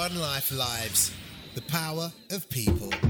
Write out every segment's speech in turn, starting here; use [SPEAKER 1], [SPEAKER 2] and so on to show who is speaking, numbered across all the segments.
[SPEAKER 1] One Life Lives. The power of people.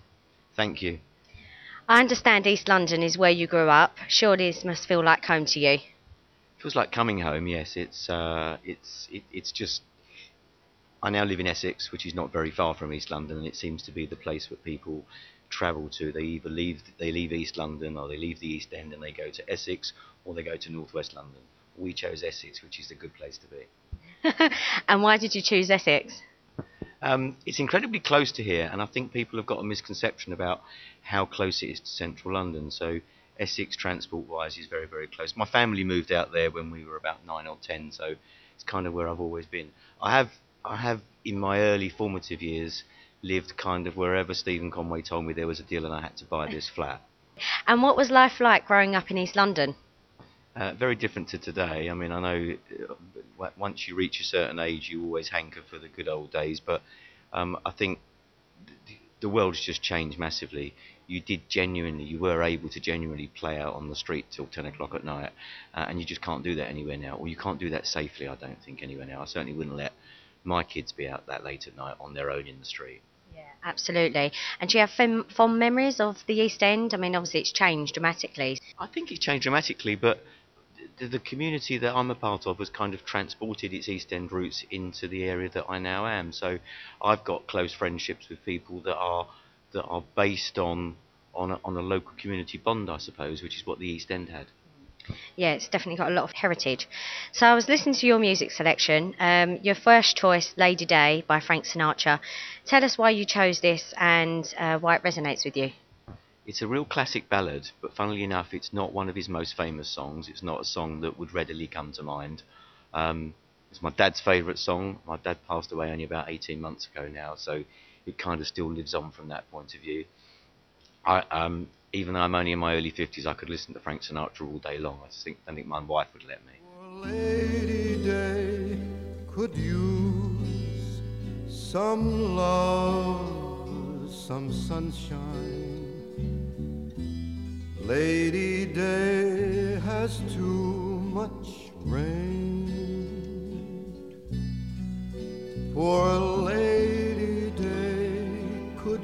[SPEAKER 2] Thank you.
[SPEAKER 3] I understand East London is where you grew up. Surely this must feel like home to you.
[SPEAKER 2] Feels like coming home. Yes, it's uh, it's it, it's just. I now live in Essex, which is not very far from East London, and it seems to be the place where people travel to. They either leave they leave East London or they leave the East End and they go to Essex or they go to Northwest London. We chose Essex, which is a good place to be.
[SPEAKER 3] and why did you choose Essex?
[SPEAKER 2] Um, it's incredibly close to here, and I think people have got a misconception about how close it is to central London. So Essex, transport-wise, is very, very close. My family moved out there when we were about nine or ten, so it's kind of where I've always been. I have, I have in my early formative years lived kind of wherever Stephen Conway told me there was a deal and I had to buy this flat.
[SPEAKER 3] And what was life like growing up in East London?
[SPEAKER 2] Uh, very different to today. I mean, I know uh, once you reach a certain age, you always hanker for the good old days, but um, I think the world's just changed massively. You did genuinely, you were able to genuinely play out on the street till 10 o'clock at night, uh, and you just can't do that anywhere now, or you can't do that safely, I don't think, anywhere now. I certainly wouldn't let my kids be out that late at night on their own in the street.
[SPEAKER 3] Yeah, absolutely. And do you have fem- fond memories of the East End? I mean, obviously it's changed dramatically.
[SPEAKER 2] I think it's changed dramatically, but the, the community that I'm a part of has kind of transported its East End roots into the area that I now am. So I've got close friendships with people that are that are based on on a, on a local community bond, I suppose, which is what the East End had.
[SPEAKER 3] Yeah, it's definitely got a lot of heritage. So I was listening to your music selection. Um, your first choice, Lady Day by Frank Sinatra. Tell us why you chose this and uh, why it resonates with you.
[SPEAKER 2] It's a real classic ballad, but funnily enough, it's not one of his most famous songs. It's not a song that would readily come to mind. Um, it's my dad's favourite song. My dad passed away only about 18 months ago now, so it kind of still lives on from that point of view. I, um, even though I'm only in my early 50s, I could listen to Frank Sinatra all day long. I think, I think my wife would let me.
[SPEAKER 4] Lady Day could use some love, some sunshine. Lady Day has too much rain. Poor Lady Day could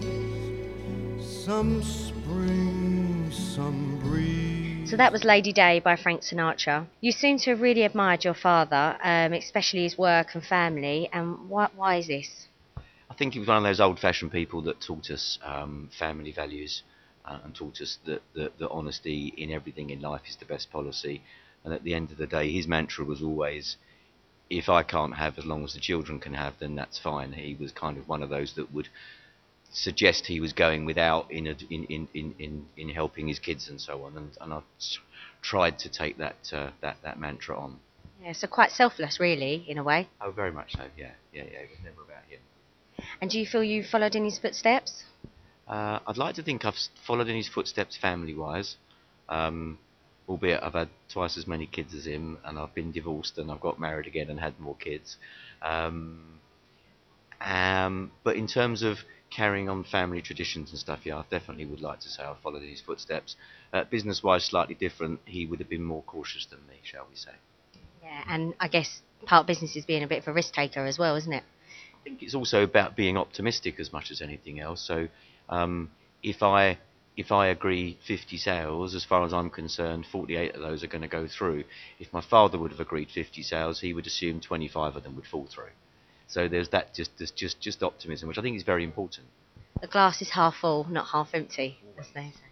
[SPEAKER 4] use some spring, some breeze.
[SPEAKER 3] So that was Lady Day by Frank Sinatra. You seem to have really admired your father, um, especially his work and family. And why, why is this?
[SPEAKER 2] I think he was one of those old-fashioned people that taught us um, family values uh, and taught us that, that, that honesty in everything in life is the best policy. And at the end of the day, his mantra was always, if I can't have as long as the children can have, then that's fine. He was kind of one of those that would suggest he was going without in a, in, in, in, in, in helping his kids and so on. And, and I tried to take that, uh, that, that mantra on.
[SPEAKER 3] Yeah, so quite selfless, really, in a way.
[SPEAKER 2] Oh, very much so. Yeah, yeah, yeah. It was never about him.
[SPEAKER 3] And do you feel you followed in his footsteps?
[SPEAKER 2] Uh, I'd like to think I've followed in his footsteps family-wise, um, albeit I've had twice as many kids as him, and I've been divorced, and I've got married again and had more kids. Um, Um, but in terms of carrying on family traditions and stuff, yeah, I definitely would like to say I've followed in his footsteps. Uh, business-wise, slightly different. He would have been more cautious than me, shall we say?
[SPEAKER 3] Yeah, and I guess part of business is being a bit of a risk taker as well, isn't it?
[SPEAKER 2] I think it's also about being optimistic as much as anything else. So um, if I if I agree 50 sales, as far as I'm concerned, 48 of those are going to go through. If my father would have agreed 50 sales, he would assume 25 of them would fall through. So there's that just there's just just optimism, which I think is very important.
[SPEAKER 3] The glass is half full, not half empty, as they say.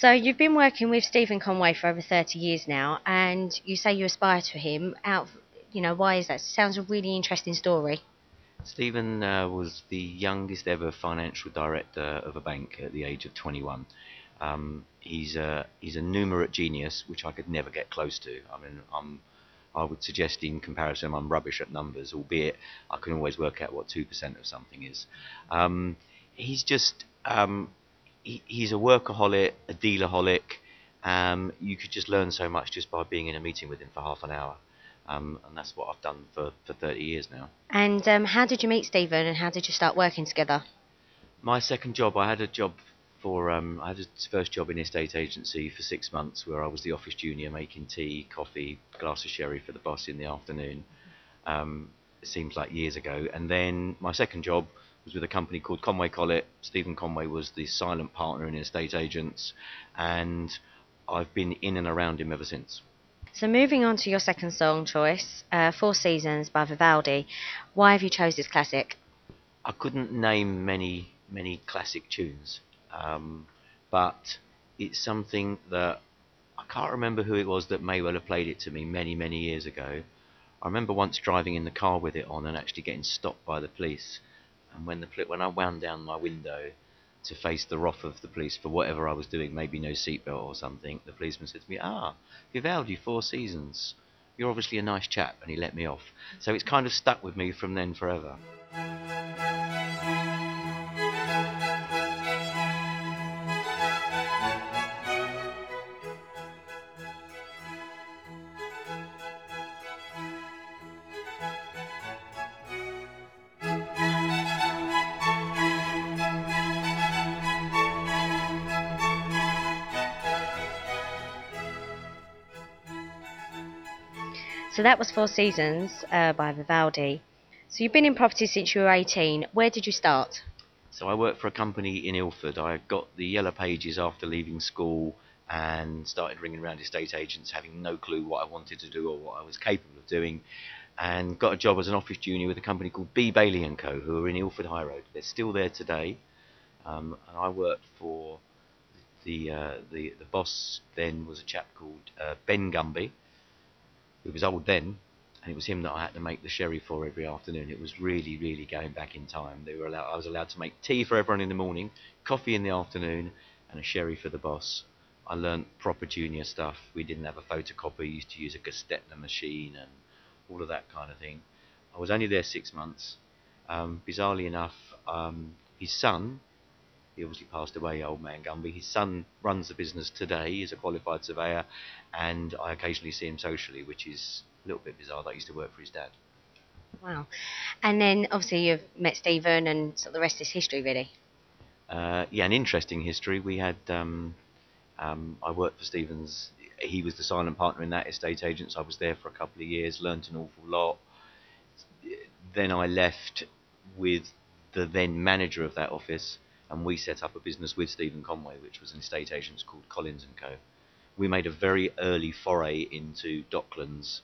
[SPEAKER 3] So you've been working with Stephen Conway for over 30 years now, and you say you aspire to him. Out, you know, why is that? Sounds a really interesting story.
[SPEAKER 2] Stephen uh, was the youngest ever financial director of a bank at the age of 21. Um, he's a he's a numerate genius, which I could never get close to. I mean, I'm I would suggest in comparison I'm rubbish at numbers, albeit I can always work out what 2% of something is. Um, he's just, um, he, he's a workaholic, a dealerholic. Um, you could just learn so much just by being in a meeting with him for half an hour. Um, and that's what I've done for, for 30 years now.
[SPEAKER 3] And um, how did you meet Stephen and how did you start working together?
[SPEAKER 2] My second job, I had a job for um, I had a first job in estate agency for six months where I was the office junior making tea, coffee, glass of sherry for the boss in the afternoon. Um, it seems like years ago. And then my second job was with a company called Conway Collett. Stephen Conway was the silent partner in estate agents, and I've been in and around him ever since.
[SPEAKER 3] So moving on to your second song choice, uh, Four Seasons by Vivaldi. Why have you chose this classic?
[SPEAKER 2] I couldn't name many many classic tunes. Um, but it's something that I can't remember who it was that may well have played it to me many, many years ago. I remember once driving in the car with it on and actually getting stopped by the police. And when the when I wound down my window to face the wrath of the police for whatever I was doing, maybe no seatbelt or something, the policeman said to me, "Ah, Vivaldi, Four Seasons. You're obviously a nice chap," and he let me off. So it's kind of stuck with me from then forever.
[SPEAKER 3] So that was Four Seasons uh, by Vivaldi. So you've been in property since you were 18. Where did you start?
[SPEAKER 2] So I worked for a company in Ilford. I got the yellow pages after leaving school and started ringing around estate agents, having no clue what I wanted to do or what I was capable of doing, and got a job as an office junior with a company called B Bailey and Co, who are in Ilford High Road. They're still there today, um, and I worked for the uh, the the boss then was a chap called uh, Ben Gumby, who was old then, and it was him that I had to make the sherry for every afternoon. It was really, really going back in time. They were allowed, I was allowed to make tea for everyone in the morning, coffee in the afternoon, and a sherry for the boss. I learnt proper junior stuff. We didn't have a photocopy. We used to use a Gestetner machine and all of that kind of thing. I was only there six months. Um, bizarrely enough, um, his son, he obviously passed away, old man Gumby. His son runs the business today. He's a qualified surveyor, and I occasionally see him socially, which is a little bit bizarre. I used to work for his dad.
[SPEAKER 3] Wow. And then obviously you've met Stephen, and sort of the rest is history, really.
[SPEAKER 2] Uh, yeah, an interesting history. We had, um, um, I worked for Stephen's. He was the silent partner in that estate agents. I was there for a couple of years, learnt an awful lot. Then I left with the then manager of that office, and we set up a business with Stephen Conway, which was an estate agent called Collins and Co. We made a very early foray into Docklands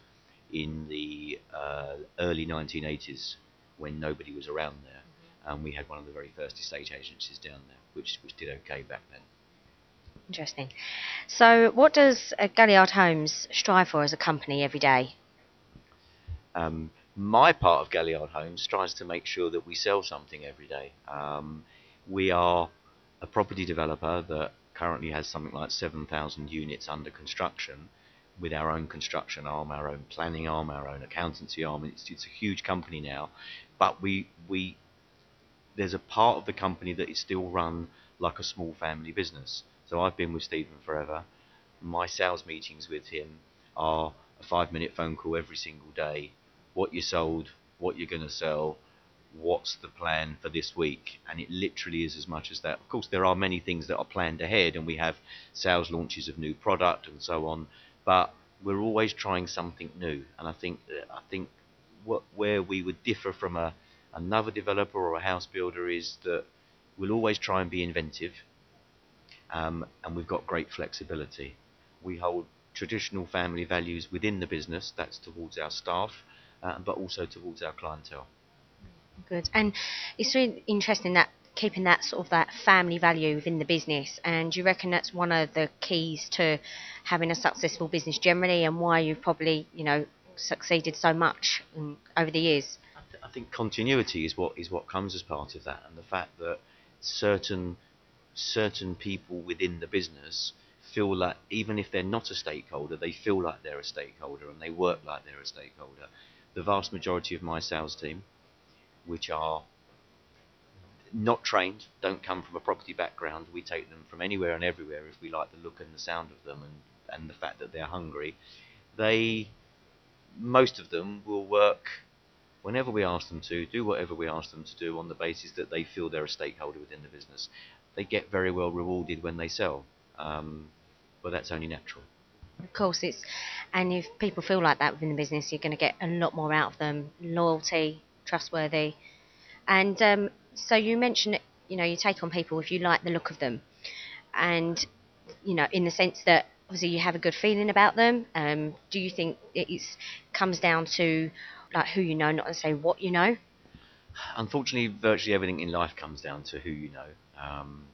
[SPEAKER 2] in the uh, early 1980s when nobody was around there, and we had one of the very first estate agencies down there, which which did okay back then.
[SPEAKER 3] Interesting. So, what does uh, Galliard Homes strive for as a company every day?
[SPEAKER 2] Um, my part of Galliard Homes tries to make sure that we sell something every day. Um, we are a property developer that currently has something like 7,000 units under construction with our own construction arm, our own planning arm, our own accountancy arm. It's, it's a huge company now, but we we there's a part of the company that is still run like a small family business. So I've been with Stephen forever. My sales meetings with him are a five minute phone call every single day. What you sold, what you're going to sell, what's the plan for this week? And it literally is as much as that. Of course, there are many things that are planned ahead, and we have sales launches of new product and so on. But we're always trying something new, and I think I think what where we would differ from a another developer or a house builder is that we'll always try and be inventive, um, and we've got great flexibility. We hold traditional family values within the business. That's towards our staff, uh, but also towards our clientele.
[SPEAKER 3] Good. And it's really interesting that keeping that sort of that family value within the business. And do you reckon that's one of the keys to having a successful business generally, and why you've probably you know succeeded so much in, over the years?
[SPEAKER 2] I, th- I think continuity is what is what comes as part of that, and the fact that certain certain people within the business feel like even if they're not a stakeholder, they feel like they're a stakeholder and they work like they're a stakeholder. The vast majority of my sales team which are not trained, don't come from a property background. We take them from anywhere and everywhere if we like the look and the sound of them and, and the fact that they're hungry. They, most of them, will work whenever we ask them to, do whatever we ask them to do on the basis that they feel they're a stakeholder within the business. They get very well rewarded when they sell, um, but that's only natural.
[SPEAKER 3] Of course, it's and if people feel like that within the business, you're going to get a lot more out of them. Loyalty, trustworthy. And um, so you mentioned, you know, you take on people if you like the look of them, and you know, in the sense that obviously you have a good feeling about them. Um, do you think it comes down to like who you know, not necessarily what you know?
[SPEAKER 2] Unfortunately, virtually everything in life comes down to who you know, um,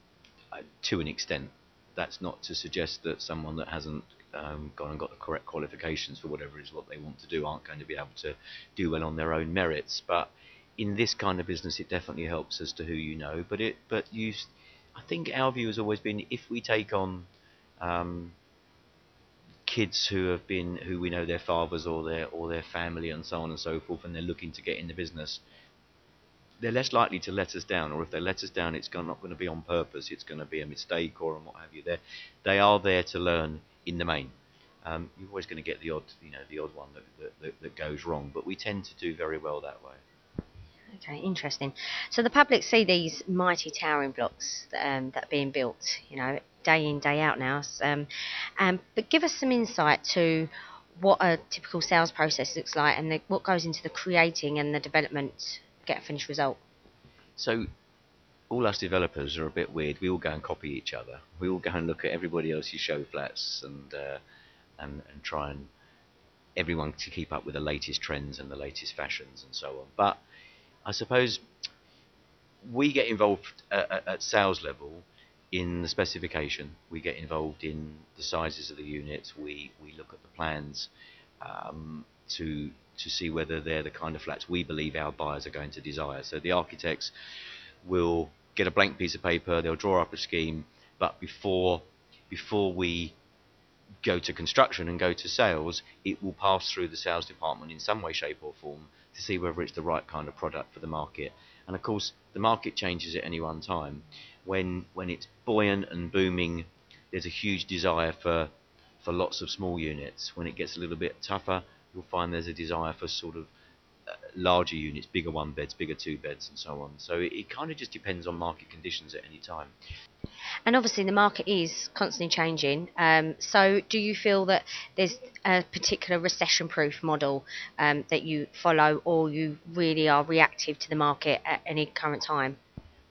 [SPEAKER 2] to an extent. That's not to suggest that someone that hasn't um, gone and got the correct qualifications for whatever is what they want to do aren't going to be able to do well on their own merits. But in this kind of business, it definitely helps as to who you know. But it, but you, I think our view has always been if we take on um, kids who have been who we know their fathers or their or their family and so on and so forth, and they're looking to get in the business. They're less likely to let us down, or if they let us down, it's not going to be on purpose. It's going to be a mistake or what have you. They they are there to learn in the main. Um, you're always going to get the odd, you know, the odd one that, that, that goes wrong, but we tend to do very well that way.
[SPEAKER 3] Okay, interesting. So the public see these mighty towering blocks um, that are being built, you know, day in day out now. Um, um, but give us some insight to what a typical sales process looks like and the, what goes into the creating and the development get a finished result.
[SPEAKER 2] So all us developers are a bit weird. We all go and copy each other. We all go and look at everybody else's show flats and uh, and and try and everyone to keep up with the latest trends and the latest fashions and so on. But I suppose we get involved at, at sales level in the specification. We get involved in the sizes of the units. We we look at the plans um, to to see whether they're the kind of flats we believe our buyers are going to desire. So the architects will get a blank piece of paper, they'll draw up a scheme, but before before we go to construction and go to sales, it will pass through the sales department in some way, shape, or form to see whether it's the right kind of product for the market. And of course, the market changes at any one time. When when it's buoyant and booming, there's a huge desire for for lots of small units. When it gets a little bit tougher, you'll find there's a desire for sort of larger units, bigger one beds, bigger two beds, and so on. So it, it kind of just depends on market conditions at any time.
[SPEAKER 3] And obviously, the market is constantly changing. Um, so, do you feel that there's a particular recession-proof model um, that you follow, or you really are reactive to the market at any current time?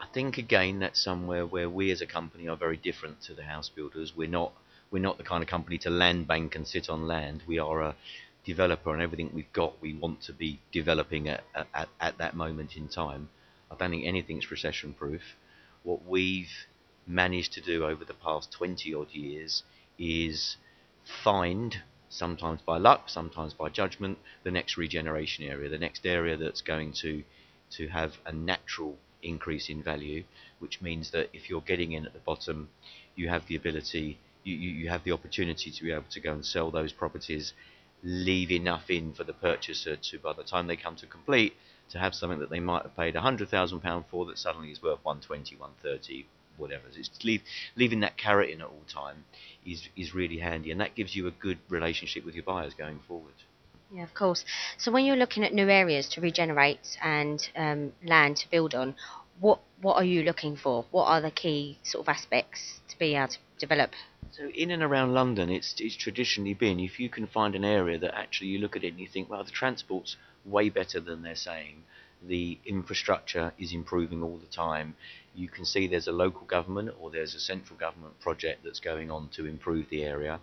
[SPEAKER 2] I think again that's somewhere where we as a company are very different to the house builders. We're not we're not the kind of company to land bank and sit on land. We are a developer and everything we've got we want to be developing at, at, at that moment in time. I don't think anything's recession proof. What we've managed to do over the past 20 odd years is find, sometimes by luck, sometimes by judgment, the next regeneration area, the next area that's going to, to have a natural increase in value, which means that if you're getting in at the bottom, you have the ability, you, you, you have the opportunity to be able to go and sell those properties leave enough in for the purchaser to, by the time they come to complete, to have something that they might have paid £100,000 for that suddenly is worth 120, 130, whatever. It's leave, leaving that carrot in at all time is, is really handy, and that gives you a good relationship with your buyers going forward.
[SPEAKER 3] Yeah, of course. So when you're looking at new areas to regenerate and um, land to build on, what what are you looking for? What are the key sort of aspects to be able to develop?
[SPEAKER 2] So in and around London, it's it's traditionally been if you can find an area that actually you look at it and you think, well, the transport's way better than they're saying. The infrastructure is improving all the time. You can see there's a local government or there's a central government project that's going on to improve the area.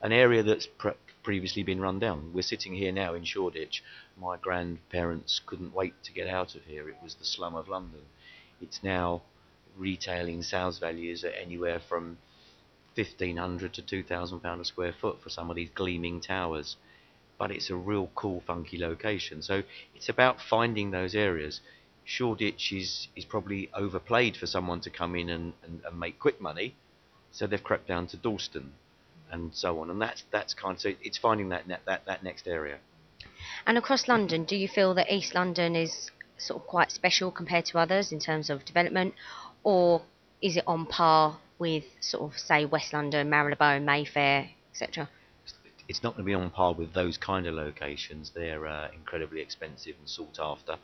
[SPEAKER 2] An area that's pre- previously been run down. We're sitting here now in Shoreditch. My grandparents couldn't wait to get out of here. It was the slum of London. It's now retailing sales values at anywhere from 1500 to 2000 pound a square foot for some of these gleaming towers. But it's a real cool funky location. So it's about finding those areas. Shoreditch is, is probably overplayed for someone to come in and, and, and make quick money. So they've crept down to Dalston and so on. And that's that's kind of so it's finding that that that next area.
[SPEAKER 3] And across London, do you feel that East London is sort of quite special compared to others in terms of development, or is it on par with sort of say West London, Marylebone, Mayfair, etc.?
[SPEAKER 2] it's not going to be on par with those kind of locations. They're uh, incredibly expensive and sought after.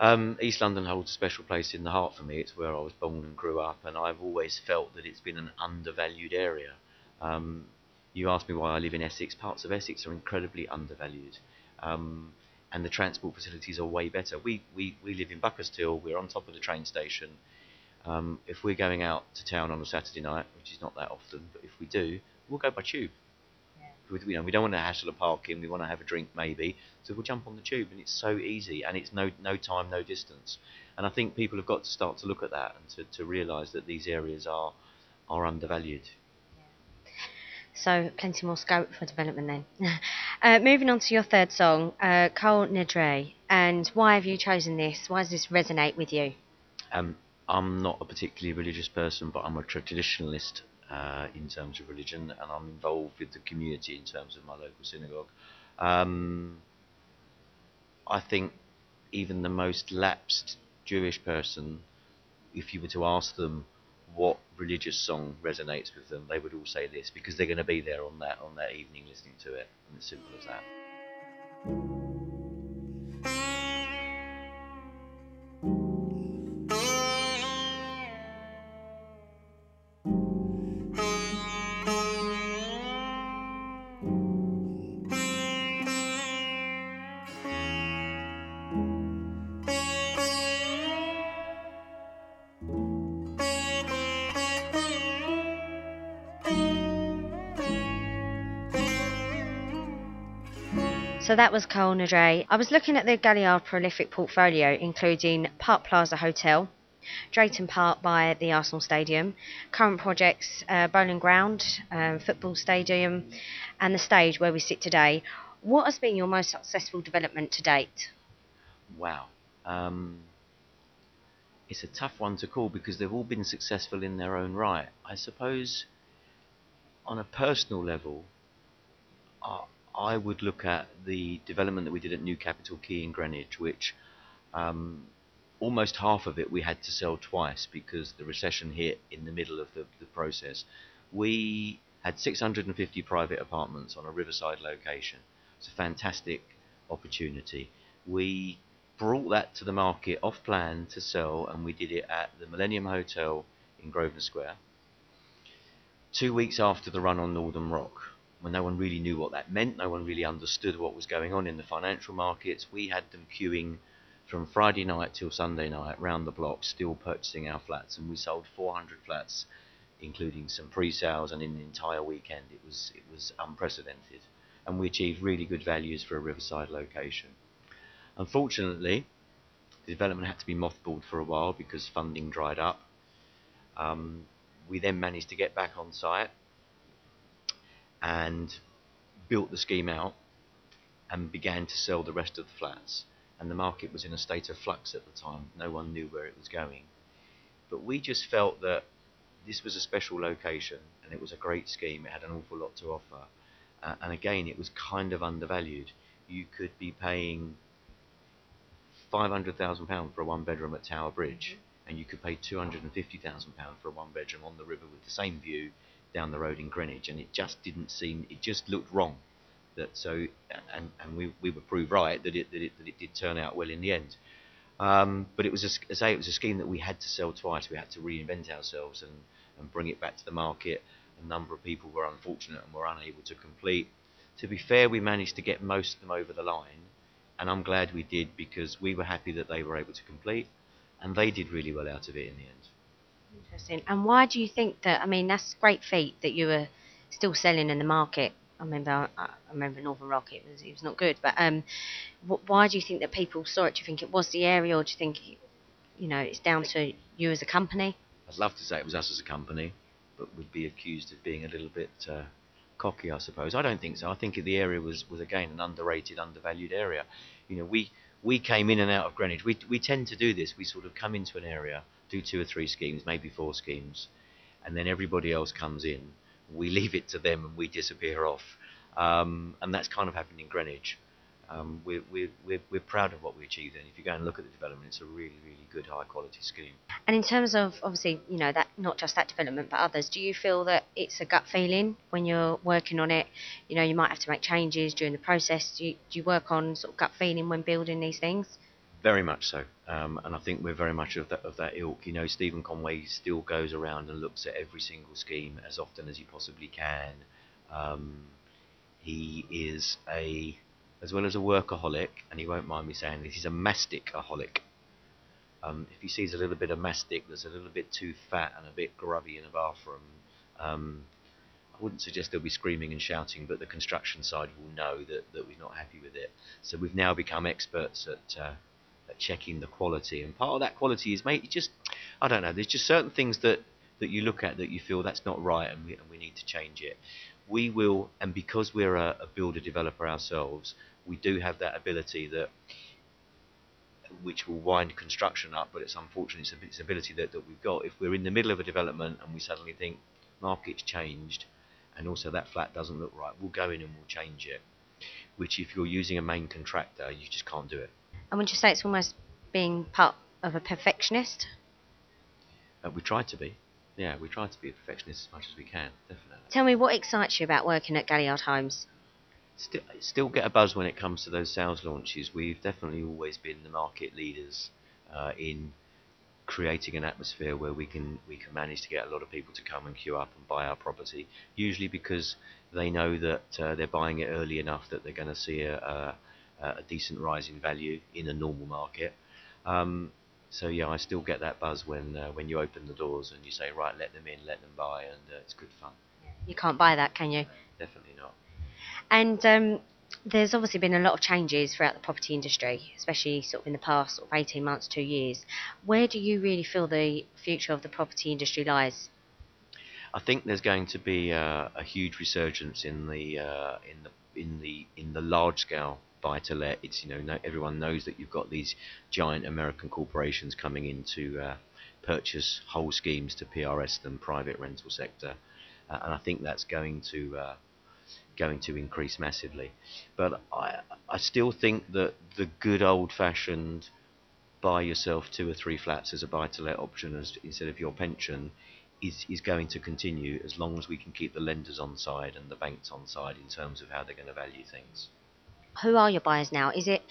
[SPEAKER 2] Um, East London holds a special place in the heart for me. It's where I was born and grew up, and I've always felt that it's been an undervalued area. Um, you ask me why I live in Essex. Parts of Essex are incredibly undervalued, um, and the transport facilities are way better. We, we, we live in Buckhurst-Hill. We're on top of the train station. Um, if we're going out to town on a Saturday night, which is not that often, but if we do, we'll go by tube. We, you know, we don't want to hassle a parking. We want to have a drink maybe, so we'll jump on the tube, and it's so easy, and it's no no time, no distance. And I think people have got to start to look at that and to, to realise that these areas are are undervalued.
[SPEAKER 3] So plenty more scope for development then. uh, moving on to your third song, uh, Kol Nidre, and why have you chosen this? Why does this resonate with you?
[SPEAKER 2] Um, I'm not a particularly religious person, but I'm a traditionalist uh, in terms of religion, and I'm involved with the community in terms of my local synagogue. Um, I think even the most lapsed Jewish person, if you were to ask them what religious song resonates with them, they would all say this because they're going to be there on that on that evening listening to it, and it's simple as that.
[SPEAKER 3] That was Kol Nidre. I was looking at the Galliard prolific portfolio, including Park Plaza Hotel, Drayton Park by the Arsenal Stadium, current projects uh, Bowling Ground, um, Football Stadium, and the stage where we sit today. What has been your most successful development to date?
[SPEAKER 2] Wow. Um, it's a tough one to call because they've all been successful in their own right. I suppose on a personal level, uh, I would look at the development that we did at New Capital Quay in Greenwich, which um, almost half of it we had to sell twice because the recession hit in the middle of the, the process. We had 650 private apartments on a riverside location. It's a fantastic opportunity. We brought that to the market off plan to sell, and we did it at the Millennium Hotel in Grosvenor Square. Two weeks after the run on Northern Rock, when no one really knew what that meant, no one really understood what was going on in the financial markets, we had them queuing from Friday night till Sunday night round the block, still purchasing our flats, and we sold 400 flats, including some pre-sales, and in the entire weekend it was it was unprecedented, and we achieved really good values for a riverside location. Unfortunately, the development had to be mothballed for a while because funding dried up. Um, we then managed to get back on site and built the scheme out and began to sell the rest of the flats. And the market was in a state of flux at the time. No one knew where it was going. But we just felt that this was a special location and it was a great scheme. It had an awful lot to offer. Uh, and again, it was kind of undervalued. You could be paying £500,000 for a one bedroom at Tower Bridge, and you could pay £250,000 for a one bedroom on the river with the same view down the road in Greenwich, and it just didn't seem, it just looked wrong. That so, and, and we, we were proved right that it, that it that it did turn out well in the end. Um, but it was a, say it was a scheme that we had to sell twice. We had to reinvent ourselves and, and bring it back to the market. A number of people were unfortunate and were unable to complete. To be fair, we managed to get most of them over the line, and I'm glad we did because we were happy that they were able to complete, and they did really well out of it in the end.
[SPEAKER 3] Interesting. And why do you think that? I mean, that's great feat that you were still selling in the market. I remember, I remember Northern Rock. It was, it was not good. But um, wh- why do you think that people saw it? Do you think it was the area, or do you think, you know, it's down to you as a company?
[SPEAKER 2] I'd love to say it was us as a company, but we'd be accused of being a little bit uh, cocky, I suppose. I don't think so. I think the area was, was again an underrated, undervalued area. You know, we we came in and out of Greenwich. We we tend to do this. We sort of come into an area, do two or three schemes, maybe four schemes, and then everybody else comes in. We leave it to them and we disappear off. Um, and that's kind of happened in Greenwich. Um, we're, we're, we're, we're proud of what we achieved, and if you go and look at the development, it's a really, really good, high quality scheme.
[SPEAKER 3] And in terms of obviously, you know, that not just that development but others, do you feel that it's a gut feeling when you're working on it? You know, you might have to make changes during the process. Do you, do you work on sort of gut feeling when building these things?
[SPEAKER 2] Very much so, um, and I think we're very much of that of that ilk. You know, Stephen Conway still goes around and looks at every single scheme as often as he possibly can. Um, he is a, as well as a workaholic, and he won't mind me saying this, he's a masticaholic. Um, if he sees a little bit of mastic that's a little bit too fat and a bit grubby in a bathroom, um, I wouldn't suggest they'll be screaming and shouting, but the construction side will know that, that we're not happy with it. So we've now become experts at, uh, at checking the quality, and part of that quality is, mate, just, I don't know, there's just certain things that, that you look at that you feel that's not right and we, and we need to change it we will, and because we're a, a builder developer ourselves, we do have that ability that which will wind construction up, but it's unfortunate it's, a, it's ability that, that we've got. If we're in the middle of a development and we suddenly think market's changed and also that flat doesn't look right, we'll go in and we'll change it. Which if you're using a main contractor, you just can't do it.
[SPEAKER 3] And would you say it's almost being part of a perfectionist?
[SPEAKER 2] Uh, we try to be yeah, we try to be a perfectionist as much as we can, definitely.
[SPEAKER 3] Tell me what excites you about working at Galliard Homes?
[SPEAKER 2] Still, still get a buzz when it comes to those sales launches. We've definitely always been the market leaders uh, in creating an atmosphere where we can we can manage to get a lot of people to come and queue up and buy our property. Usually because they know that uh, they're buying it early enough that they're going to see a, a, a, decent rise in value in a normal market. Um, so yeah, I still get that buzz when uh, when you open the doors and you say, right, let them in, let them buy, and uh, it's good fun.
[SPEAKER 3] You can't buy that, can you?
[SPEAKER 2] Definitely not.
[SPEAKER 3] And um, there's obviously been a lot of changes throughout the property industry, especially sort of in the past sort of 18 months, two years. Where do you really feel the future of the property industry lies?
[SPEAKER 2] I think there's going to be uh, a huge resurgence in the uh, in the in the in the large scale buy to let. It's you know no, everyone knows that you've got these giant American corporations coming in to uh, purchase whole schemes to PRS them private rental sector, uh, and I think that's going to uh, going to increase massively. But I I still think that the good old fashioned buy yourself two or three flats as a buy to let option as, instead of your pension is, is going to continue as long as we can keep the lenders on side and the banks on side in terms of how they're going to value things
[SPEAKER 3] who are your buyers now? Is it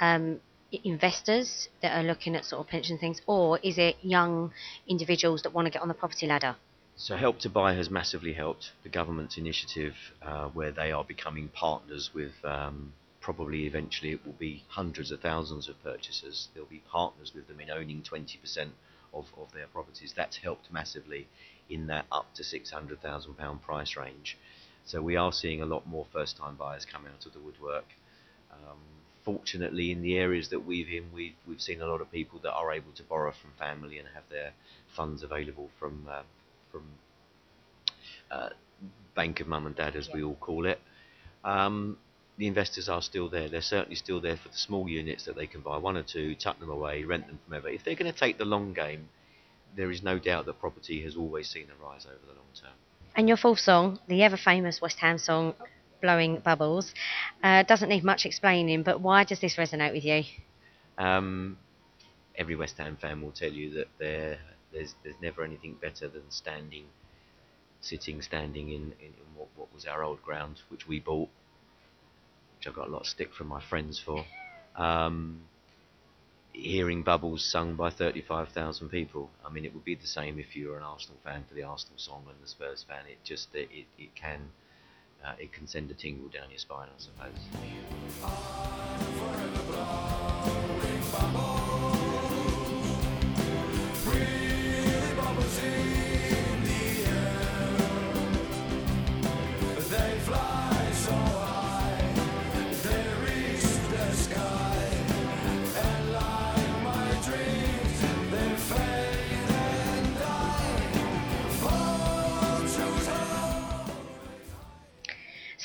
[SPEAKER 3] um, investors that are looking at sort of pension things, or is it young individuals that want to get on the property ladder?
[SPEAKER 2] So Help to Buy has massively helped the government's initiative, uh, where they are becoming partners with. Um, probably eventually it will be hundreds of thousands of purchasers. They'll be partners with them in owning 20% of, of their properties. That's helped massively in that up to £600,000 price range. So we are seeing a lot more first time buyers coming out of the woodwork. Um, fortunately, in the areas that we've in, we've we've seen a lot of people that are able to borrow from family and have their funds available from uh, from uh, bank of mum and dad, as we all call it. Um, the investors are still there. They're certainly still there for the small units that they can buy one or two, tuck them away, rent them from ever. If they're going to take the long game, there is no doubt that property has always seen a rise over the long term.
[SPEAKER 3] And your fourth song, the ever famous West Ham song, blowing bubbles. Uh, doesn't need much explaining, but why does this resonate with you?
[SPEAKER 2] Um, every West Ham fan will tell you that there, there's there's never anything better than standing, sitting, standing in, in, in what, what was our old ground, which we bought, which I got a lot of stick from my friends for. Um, hearing Bubbles sung by 35,000 people. I mean, it would be the same if you were an Arsenal fan for the Arsenal song and the Spurs fan. It just it, it, it can uh, it can send a tingle down your spine, I suppose.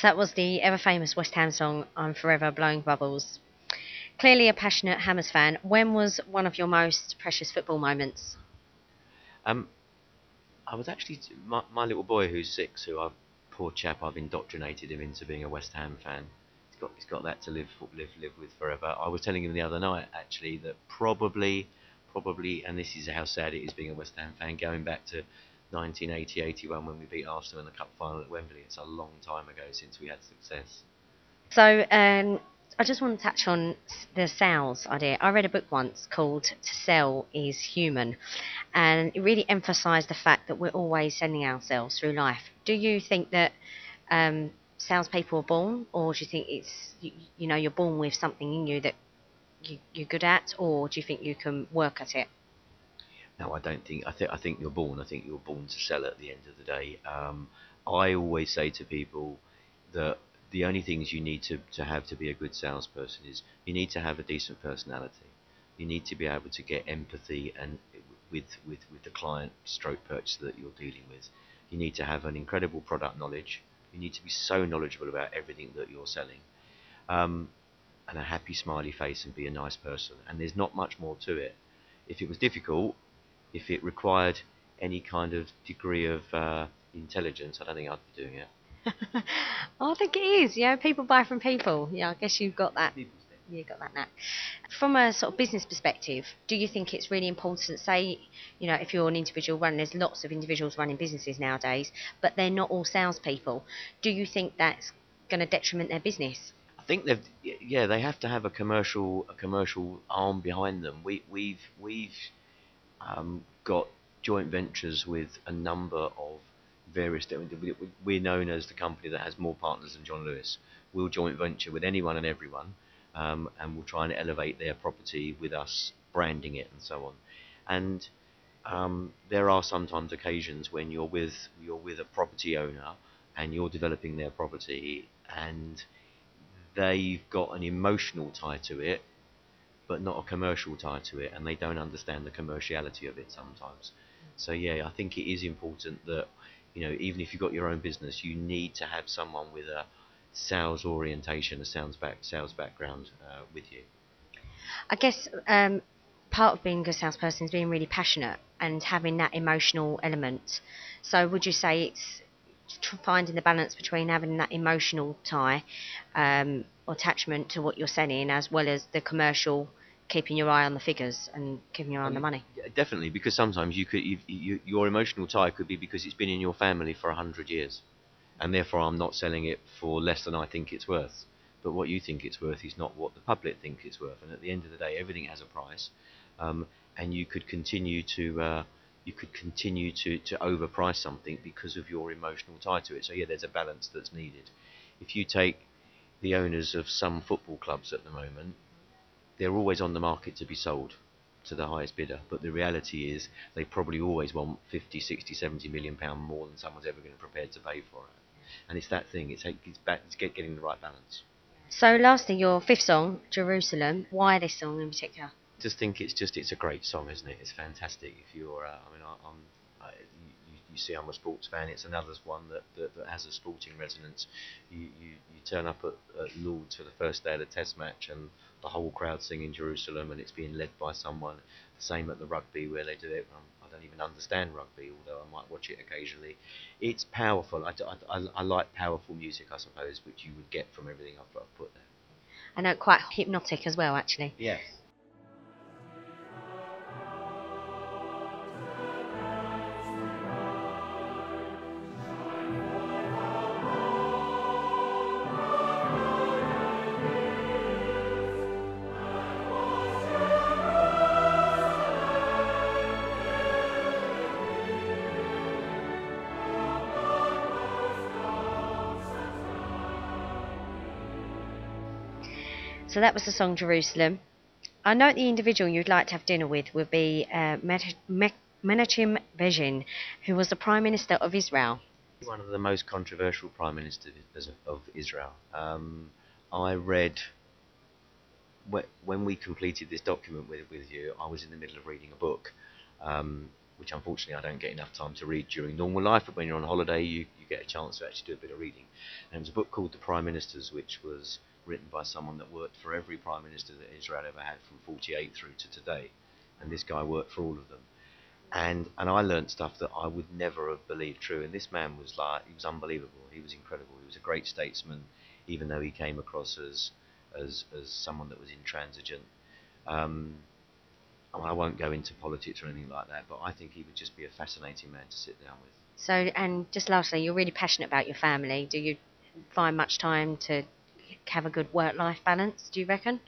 [SPEAKER 3] That was the ever famous West Ham song I'm Forever Blowing Bubbles. Clearly a passionate Hammers fan. When was one of your most precious football moments?
[SPEAKER 2] Um, I was actually my, my little boy who's six, who I poor chap, I've indoctrinated him into being a West Ham fan. He's got he's got that to live live live with forever. I was telling him the other night actually that probably probably, and this is how sad it is being a West Ham fan, going back to 1980-81 when we beat Arsenal in the cup final at Wembley. It's a long time ago since we had success.
[SPEAKER 3] So um, I just want to touch on the sales idea. I read a book once called "To Sell Is Human," and it really emphasised the fact that we're always selling ourselves through life. Do you think that um, salespeople are born, or do you think it's you, you know you're born with something in you that you, you're good at, or do you think you can work at it?
[SPEAKER 2] No, I don't think. I think I think you're born. I think you're born to sell at the end of the day. Um, I always say to people that the only things you need to, to have to be a good salesperson is you need to have a decent personality. You need to be able to get empathy and with with, with the client stroke purchaser that you're dealing with. You need to have an incredible product knowledge. You need to be so knowledgeable about everything that you're selling. Um, and a happy smiley face and be a nice person. And there's not much more to it. If it was difficult, if it required any kind of degree of uh, intelligence, I don't think I'd be doing it.
[SPEAKER 3] I think it is. Yeah, people buy from people. Yeah, I guess you've got that. You got that knack. From a sort of business perspective, do you think it's really important? Say, you know, if you're an individual runner, there's lots of individuals running businesses nowadays, but they're not all salespeople. Do you think that's going to detriment their business?
[SPEAKER 2] I think they've yeah they have to have a commercial a commercial arm behind them. We we've we've um, got joint ventures with a number of various. We're known as the company that has more partners than John Lewis. We'll joint venture with anyone and everyone, um, and we'll try and elevate their property with us branding it and so on. And um, there are sometimes occasions when you're with you're with a property owner and you're developing their property and they've got an emotional tie to it but not a commercial tie to it and they don't understand the commerciality of it sometimes so yeah i think it is important that you know even if you've got your own business you need to have someone with a sales orientation a sales back sales background uh, with you
[SPEAKER 3] I guess um, part of being a salesperson is being really passionate and having that emotional element. So, would you say it's finding the balance between having that emotional tie um, attachment to what you're selling, as well as the commercial, keeping your eye on the figures and keeping your eye on the money?
[SPEAKER 2] Definitely because sometimes you could you, you, your emotional tie could be because it's been in your family for a hundred years and therefore i'm not selling it for less than i think it's worth. But what you think it's worth is not what the public think it's worth and at the end of the day everything has a price. Um, and you could continue to uh, you could continue to, to overprice something because of your emotional tie to it. So yeah there's a balance that's needed. If you take the owners of some football clubs at the moment they're always on the market to be sold to the highest bidder but the reality is they probably always want 50 60 70 million pound more than someone's ever going to prepared to pay for it and it's that thing it's, it's, back, it's get, getting the right balance
[SPEAKER 3] So, lastly, your fifth song, Jerusalem. Why this song in particular?
[SPEAKER 2] just think it's just it's a great song, isn't it? It's fantastic. If you're, uh, I mean, I, I'm, you, see, I'm a sports fan. It's another one that, that, that has a sporting resonance. You, you, you turn up at, at Lords for the first day of the Test match, and the whole crowd singing Jerusalem, and it's being led by someone. The Same at the rugby where they do it. Um, I don't even understand rugby, although I might watch it occasionally. It's powerful. I I I like powerful music, I suppose, which you would get from everything I've, I've put there.
[SPEAKER 3] I know quite hypnotic as well, actually.
[SPEAKER 2] Yes.
[SPEAKER 3] So that was the song Jerusalem. I note the individual you'd like to have dinner with would be uh, Menachem Begin, who was the Prime Minister of Israel.
[SPEAKER 2] One of the most controversial prime ministers of Israel. Um, I read when we completed this document with, with you. I was in the middle of reading a book, um, which unfortunately I don't get enough time to read during normal life. But when you're on holiday, you, you get a chance to actually do a bit of reading. And it was a book called The Prime Ministers, which was written by someone that worked for every prime minister that Israel ever had from 48 through to today. And this guy worked for all of them. And and I learned stuff that I would never have believed true. And this man was like, he was unbelievable. He was incredible. He was a great statesman, even though he came across as as as someone that was intransigent. Um, I won't go into politics or anything like that, but I think he would just be a fascinating man to sit down with.
[SPEAKER 3] So, and just lastly, you're really passionate about your family. Do you find much time to have a good work-life balance? Do you reckon?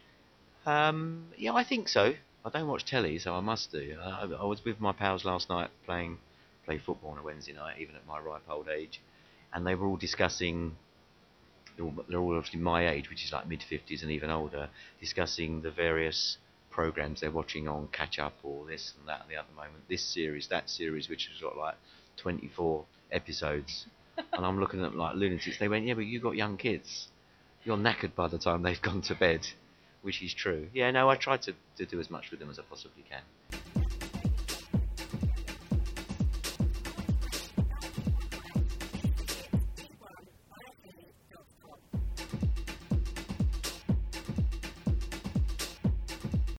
[SPEAKER 2] Um, yeah, I think so. I don't watch telly, so I must do. I, I was with my pals last night playing play football on a Wednesday night, even at my ripe old age, and they were all discussing. They're all, they're all obviously my age, which is like mid fifties and even older, discussing the various programs they're watching on catch up or this and that and the other moment. This series, that series, which has got like 24 episodes, and I'm looking at them like lunatics. They went, yeah, but you got young kids you're knackered by the time they've gone to bed, which is true. Yeah, no, I try to, to do as much with them as I possibly can.